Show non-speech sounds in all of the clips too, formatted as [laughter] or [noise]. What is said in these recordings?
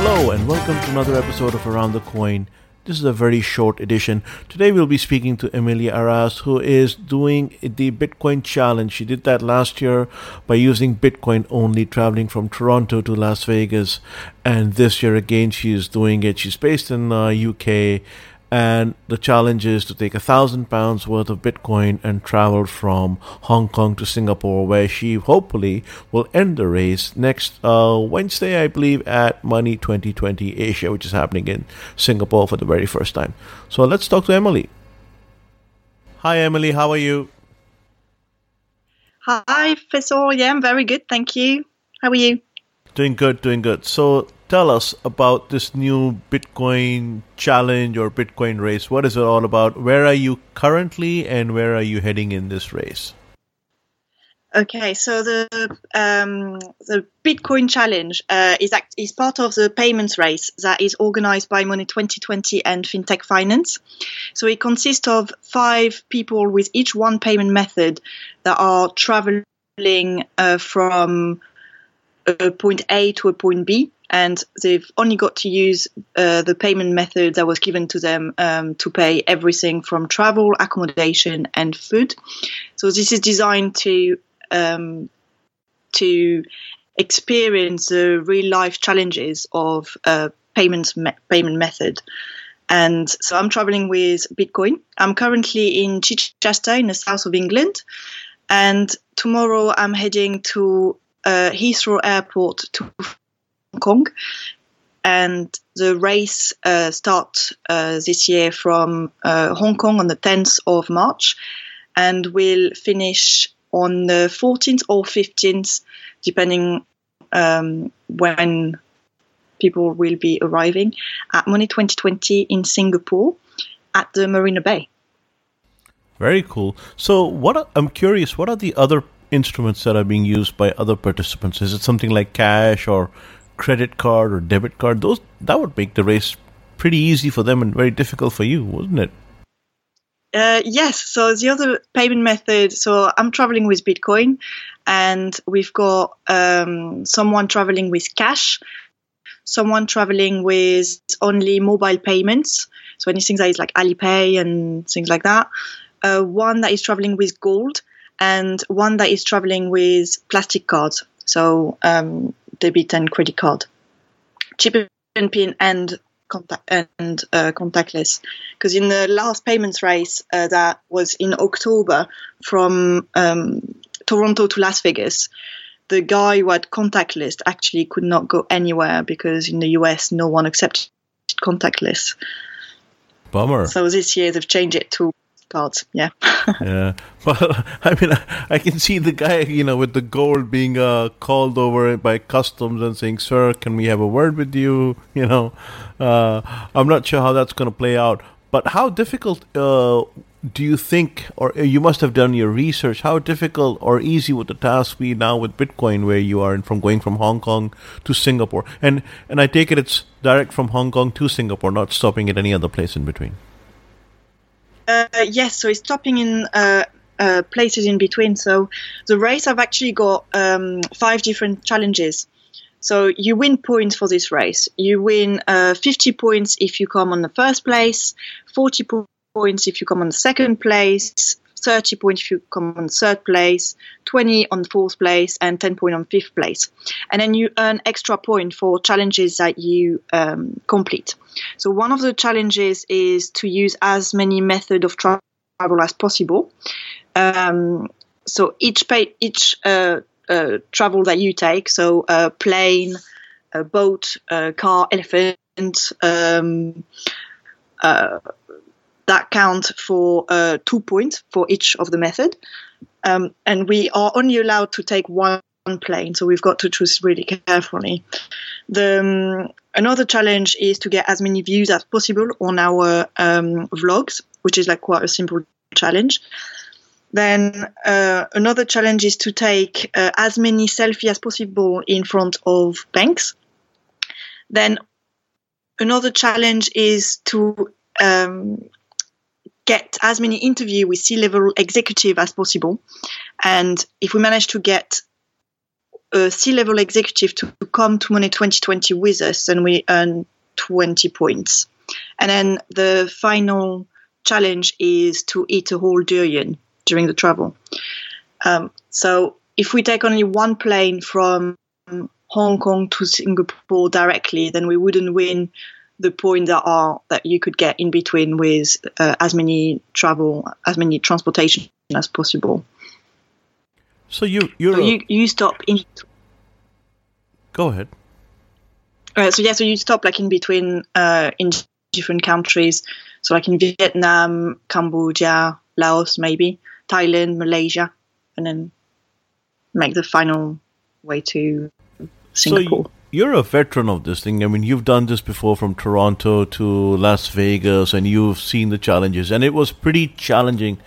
Hello, and welcome to another episode of Around the Coin. This is a very short edition. Today we'll be speaking to Emilia Arras, who is doing the Bitcoin challenge. She did that last year by using Bitcoin only, traveling from Toronto to Las Vegas. And this year again, she is doing it. She's based in uh, UK and the challenge is to take a thousand pounds worth of Bitcoin and travel from Hong Kong to Singapore, where she hopefully will end the race next uh, Wednesday, I believe, at Money 2020 Asia, which is happening in Singapore for the very first time. So let's talk to Emily. Hi, Emily. How are you? Hi, Faisal. Yeah, I'm very good. Thank you. How are you? Doing good, doing good. So tell us about this new Bitcoin challenge or Bitcoin race. What is it all about? Where are you currently and where are you heading in this race? Okay, so the um, the Bitcoin challenge uh, is act- is part of the payments race that is organized by Money 2020 and FinTech Finance. So it consists of five people with each one payment method that are traveling uh, from a point A to a point B, and they've only got to use uh, the payment method that was given to them um, to pay everything from travel, accommodation, and food. So this is designed to um, to experience the real life challenges of uh, payments me- payment method. And so I'm traveling with Bitcoin. I'm currently in Chichester in the south of England, and tomorrow I'm heading to uh, Heathrow Airport to Kong. And the race uh, starts uh, this year from uh, Hong Kong on the 10th of March and will finish on the 14th or 15th, depending um, when people will be arriving, at Money 2020 in Singapore at the Marina Bay. Very cool. So, what are, I'm curious, what are the other instruments that are being used by other participants? Is it something like cash or credit card or debit card? Those that would make the race pretty easy for them and very difficult for you, wouldn't it? Uh, yes. So the other payment method. So I'm traveling with Bitcoin, and we've got um, someone traveling with cash, someone traveling with only mobile payments. So anything that is like Alipay and things like that. Uh, one that is traveling with gold, and one that is traveling with plastic cards. So um, debit and credit card, chip and pin and contact and uh, contactless. Because in the last payments race uh, that was in October from um, Toronto to Las Vegas, the guy who had contactless actually could not go anywhere because in the US no one accepted contactless. Bummer. So this year they've changed it to cards. Yeah. yeah. [laughs] Well, [laughs] I mean, I, can see the guy, you know, with the gold being uh, called over by customs and saying, "Sir, can we have a word with you?" [laughs] You know, uh, I'm not sure how that's going to play out. But how difficult uh, do you think, or you must have done your research? How difficult or easy would the task be now with Bitcoin, where you are, from going from Hong Kong to Singapore? And and I take it it's direct from Hong Kong to Singapore, not stopping at any other place in between. Uh, yes, so it's stopping in uh, uh, places in between. So the race, I've actually got um, five different challenges. So you win points for this race. You win uh, 50 points if you come on the first place, 40 points if you come on the second place, 30 points if you come on third place, 20 on fourth place, and 10 points on fifth place. And then you earn extra point for challenges that you um, complete. So one of the challenges is to use as many method of travel as possible. Um, so each pay, each uh, uh, travel that you take, so a plane, a boat, a car, elephant, um, uh, that count for uh, two points for each of the method. Um, and we are only allowed to take one plane, so we've got to choose really carefully. The um, another challenge is to get as many views as possible on our um, vlogs, which is like quite a simple challenge. Then uh, another challenge is to take uh, as many selfies as possible in front of banks. Then another challenge is to um, get as many interview with C-level executive as possible. And if we manage to get a C-level executive to come to Money 2020 with us, then we earn 20 points. And then the final challenge is to eat a whole durian during the travel. Um, so if we take only one plane from Hong Kong to Singapore directly, then we wouldn't win the point that are that you could get in between with uh, as many travel, as many transportation as possible. So you you so you you stop in. Go ahead. Uh, so yeah, so you stop like in between uh, in different countries. So like in Vietnam, Cambodia, Laos, maybe Thailand, Malaysia, and then make the final way to Singapore. So you're a veteran of this thing. I mean, you've done this before from Toronto to Las Vegas, and you've seen the challenges, and it was pretty challenging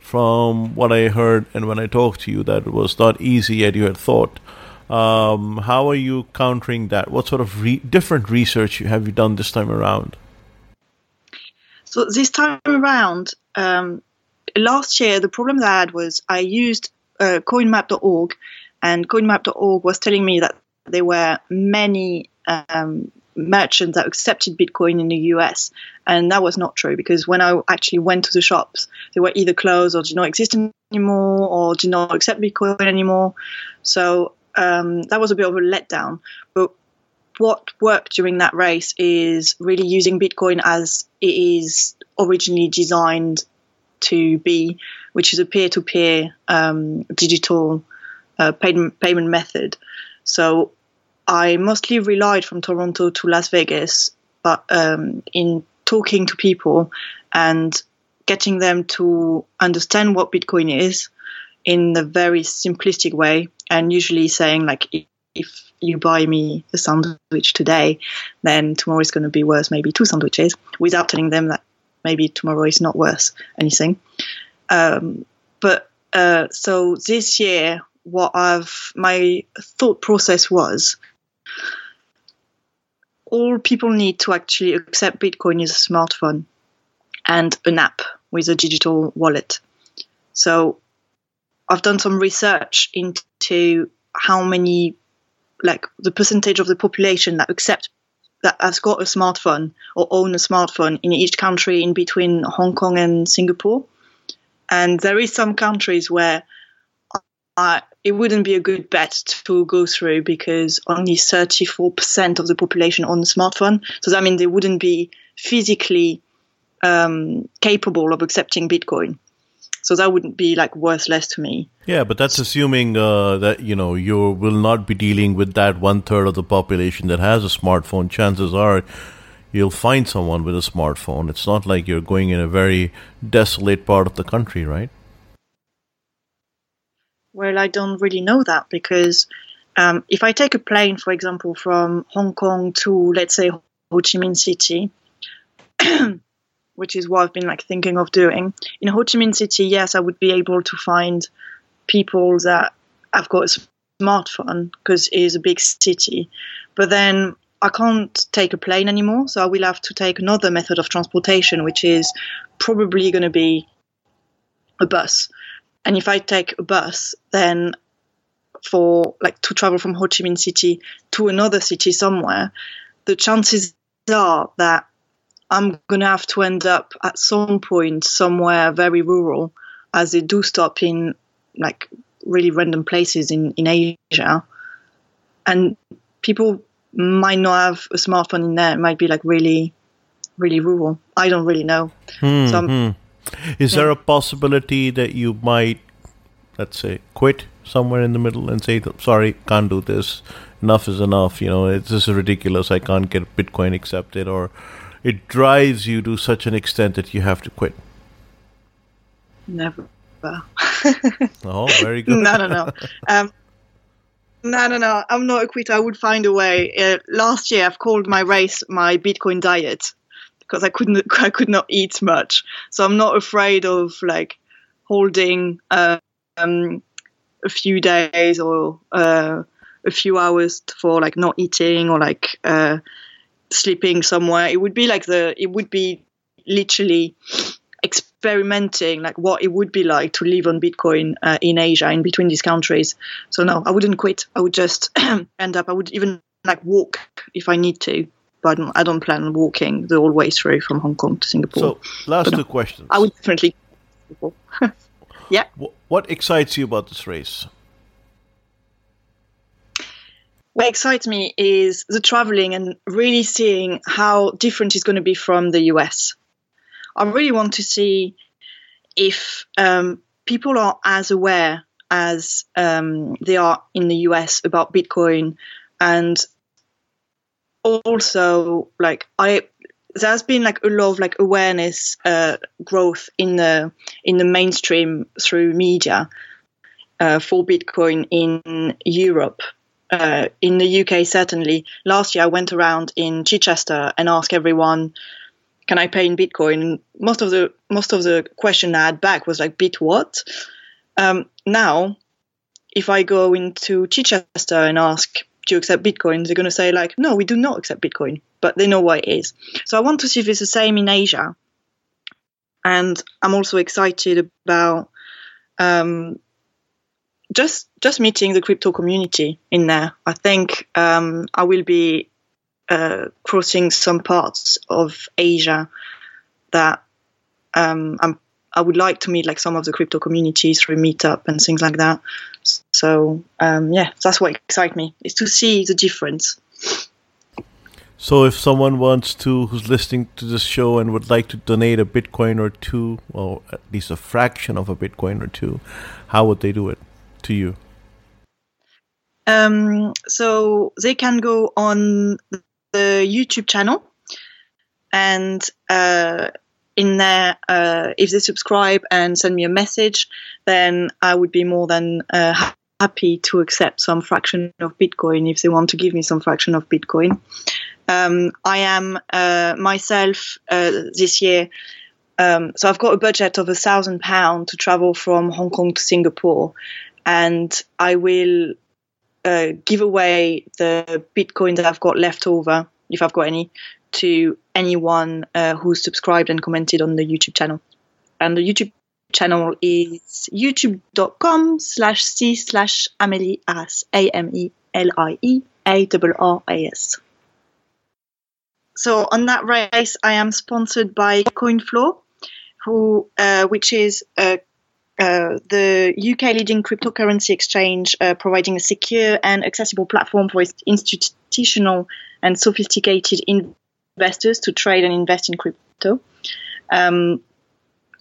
from what I heard and when I talked to you that it was not easy as you had thought. Um, how are you countering that? What sort of re- different research have you done this time around? So this time around, um, last year the problem that I had was I used uh, CoinMap.org, and CoinMap.org was telling me that there were many um, merchants that accepted Bitcoin in the US, and that was not true because when I actually went to the shops, they were either closed or did not exist anymore or did not accept Bitcoin anymore. So um, that was a bit of a letdown. But what worked during that race is really using Bitcoin as it is originally designed to be, which is a peer-to-peer um, digital uh, payment payment method. So I mostly relied from Toronto to Las Vegas, but um, in talking to people and getting them to understand what Bitcoin is in a very simplistic way, and usually saying like, if you buy me a sandwich today, then tomorrow is going to be worth maybe two sandwiches, without telling them that maybe tomorrow is not worth anything. Um, but uh, so this year, what I've my thought process was all people need to actually accept Bitcoin is a smartphone and an app with a digital wallet. So I've done some research into how many, like the percentage of the population that accept that has got a smartphone or own a smartphone in each country in between Hong Kong and Singapore. And there is some countries where uh, it wouldn't be a good bet to go through because only 34% of the population own a smartphone. So that means they wouldn't be physically um, capable of accepting Bitcoin. So that wouldn't be like worthless to me. Yeah, but that's assuming uh, that you know you will not be dealing with that one third of the population that has a smartphone. Chances are you'll find someone with a smartphone. It's not like you're going in a very desolate part of the country, right? Well, I don't really know that because um, if I take a plane, for example, from Hong Kong to let's say Ho Chi Minh City, [clears throat] which is what I've been like thinking of doing in Ho Chi Minh City, yes, I would be able to find people that have got a smartphone because it is a big city, but then I can't take a plane anymore, so I will have to take another method of transportation, which is probably going to be a bus. And if I take a bus, then for like to travel from Ho Chi Minh City to another city somewhere, the chances are that I'm gonna have to end up at some point somewhere very rural, as they do stop in like really random places in in Asia, and people might not have a smartphone in there. It might be like really, really rural. I don't really know. Hmm, So I'm- hmm. Is there a possibility that you might, let's say, quit somewhere in the middle and say, "Sorry, can't do this. Enough is enough. You know, it's this is ridiculous. I can't get Bitcoin accepted," or it drives you to such an extent that you have to quit. Never. Oh, [laughs] very good. no, no, no. Um, no, no, no. I'm not a quitter. I would find a way. Uh, last year, I've called my race my Bitcoin diet because I couldn't, [laughs] I could not eat much. So I'm not afraid of like holding uh, um, a few days or uh, a few hours for like not eating or like uh, sleeping somewhere. It would be like the, it would be literally experimenting like what it would be like to live on bitcoin uh, in asia in between these countries so no i wouldn't quit i would just [clears throat] end up i would even like walk if i need to but I don't, I don't plan on walking the whole way through from hong kong to singapore So, last But no, two questions. i would definitely [laughs] yeah Wh- What excites you about this race? what excites me is the traveling and really seeing how different it's going to be from the US. I really want to see if um, people are as aware as um, they are in the US about Bitcoin, and also like I there's been like a lot of like awareness uh, growth in the in the mainstream through media uh, for Bitcoin in Europe uh, in the UK, certainly. Last year, I went around in Chichester and asked everyone, "Can I pay in Bitcoin?" Most of the most of the question I had back was like, "Bit what?" Um, now, if I go into Chichester and ask, "Do you accept Bitcoin?" they're going to say like, "No, we do not accept Bitcoin," but they know what it is. So I want to see if it's the same in Asia, and I'm also excited about. Um, just just meeting the crypto community in there. I think um, I will be uh, crossing some parts of Asia that um, I'm, I would like to meet, like some of the crypto communities through Meetup and things like that. So um, yeah, that's what excites me is to see the difference. So, if someone wants to, who's listening to this show and would like to donate a Bitcoin or two, or at least a fraction of a Bitcoin or two, how would they do it to you? Um, so they can go on the YouTube channel, and uh, in there, uh, if they subscribe and send me a message, then I would be more than uh, happy to accept some fraction of Bitcoin if they want to give me some fraction of Bitcoin. Um, I am uh, myself uh, this year. Um, so I've got a budget of a thousand pound to travel from Hong Kong to Singapore, and I will uh, give away the Bitcoin that I've got left over, if I've got any, to anyone uh, who's subscribed and commented on the YouTube channel. And the YouTube channel is youtube.com slash c slash Amelie Arras, A-M-E-L-I-E A-R-R-A-S. So on that race, I am sponsored by Coinfloor, who, uh, which is a uh, the UK leading cryptocurrency exchange, uh, providing a secure and accessible platform for institutional and sophisticated investors to trade and invest in crypto. Um,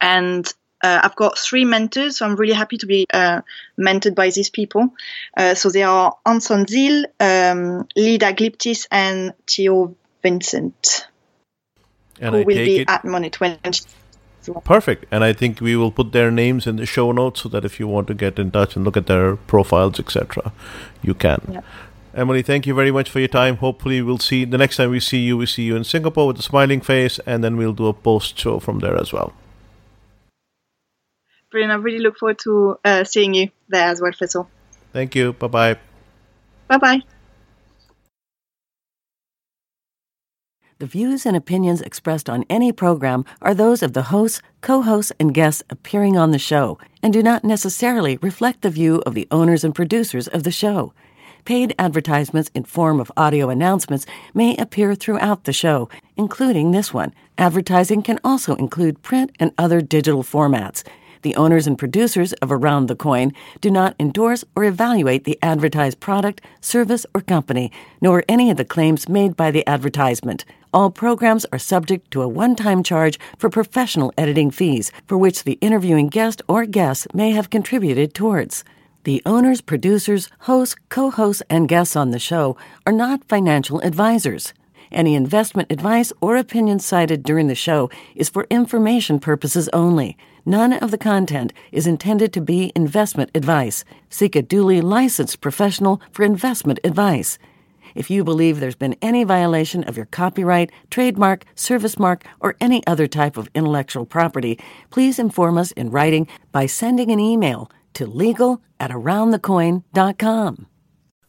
and uh, I've got three mentors, so I'm really happy to be uh, mentored by these people. Uh, so they are Anson Zeall, um, Leda Glyptis, and Theo Vincent, And who I will be it at Money 20. perfect. And I think we will put their names in the show notes so that if you want to get in touch and look at their profiles, etc., you can. Yeah. Emily, thank you very much for your time. Hopefully, we'll see the next time we see you. We see you in Singapore with a smiling face, and then we'll do a post show from there as well. Brilliant. I really look forward to uh, seeing you there as well, Faisal. Thank you. Bye bye. Bye bye. The views and opinions expressed on any program are those of the hosts, co hosts, and guests appearing on the show and do not necessarily reflect the view of the owners and producers of the show. Paid advertisements in form of audio announcements may appear throughout the show, including this one. Advertising can also include print and other digital formats. The owners and producers of Around the Coin do not endorse or evaluate the advertised product, service, or company, nor any of the claims made by the advertisement. All programs are subject to a one time charge for professional editing fees, for which the interviewing guest or guests may have contributed towards. The owners, producers, hosts, co hosts, and guests on the show are not financial advisors. Any investment advice or opinion cited during the show is for information purposes only. None of the content is intended to be investment advice. Seek a duly licensed professional for investment advice. If you believe there's been any violation of your copyright, trademark, service mark, or any other type of intellectual property, please inform us in writing by sending an email to legal at aroundthecoin.com.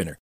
winner.